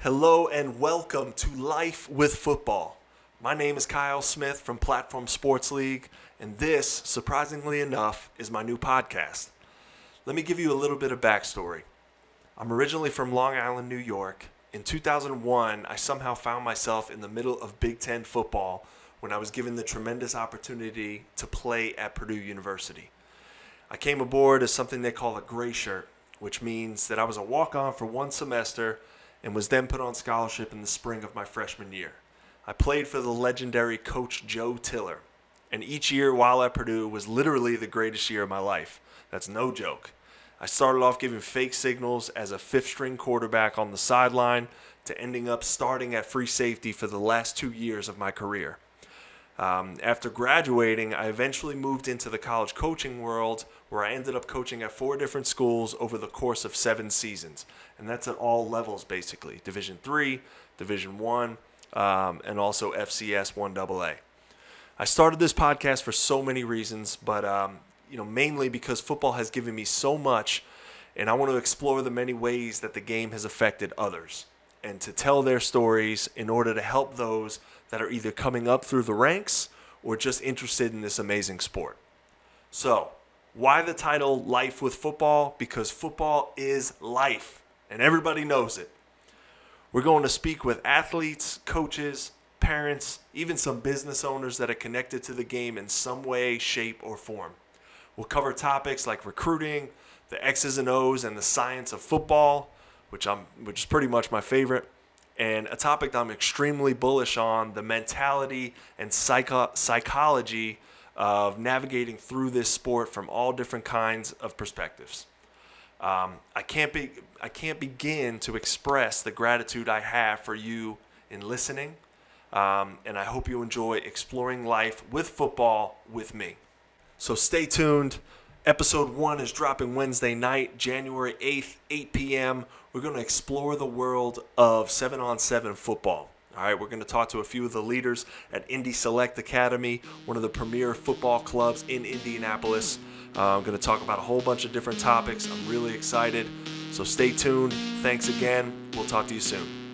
Hello and welcome to Life with Football. My name is Kyle Smith from Platform Sports League, and this, surprisingly enough, is my new podcast. Let me give you a little bit of backstory. I'm originally from Long Island, New York. In 2001, I somehow found myself in the middle of Big Ten football when I was given the tremendous opportunity to play at Purdue University. I came aboard as something they call a gray shirt, which means that I was a walk on for one semester and was then put on scholarship in the spring of my freshman year. I played for the legendary coach Joe Tiller, and each year while at Purdue was literally the greatest year of my life. That's no joke. I started off giving fake signals as a fifth string quarterback on the sideline to ending up starting at free safety for the last two years of my career. Um, after graduating, I eventually moved into the college coaching world where I ended up coaching at four different schools over the course of seven seasons. And that's at all levels, basically Division three, Division one, um, and also FCS 1AA. I started this podcast for so many reasons, but um, you know, mainly because football has given me so much, and I want to explore the many ways that the game has affected others, and to tell their stories in order to help those that are either coming up through the ranks or just interested in this amazing sport. So, why the title Life with Football? Because football is life, and everybody knows it. We're going to speak with athletes, coaches, parents, even some business owners that are connected to the game in some way, shape, or form. We'll cover topics like recruiting, the X's and O's, and the science of football, which I'm which is pretty much my favorite, and a topic that I'm extremely bullish on: the mentality and psycho- psychology of navigating through this sport from all different kinds of perspectives. Um, I can't be I can't begin to express the gratitude I have for you in listening, um, and I hope you enjoy exploring life with football with me. So stay tuned. Episode one is dropping Wednesday night, January 8th, 8 p.m. We're going to explore the world of 7 on 7 football. All right, we're going to talk to a few of the leaders at Indy Select Academy, one of the premier football clubs in Indianapolis. Uh, I'm going to talk about a whole bunch of different topics. I'm really excited. So stay tuned. Thanks again. We'll talk to you soon.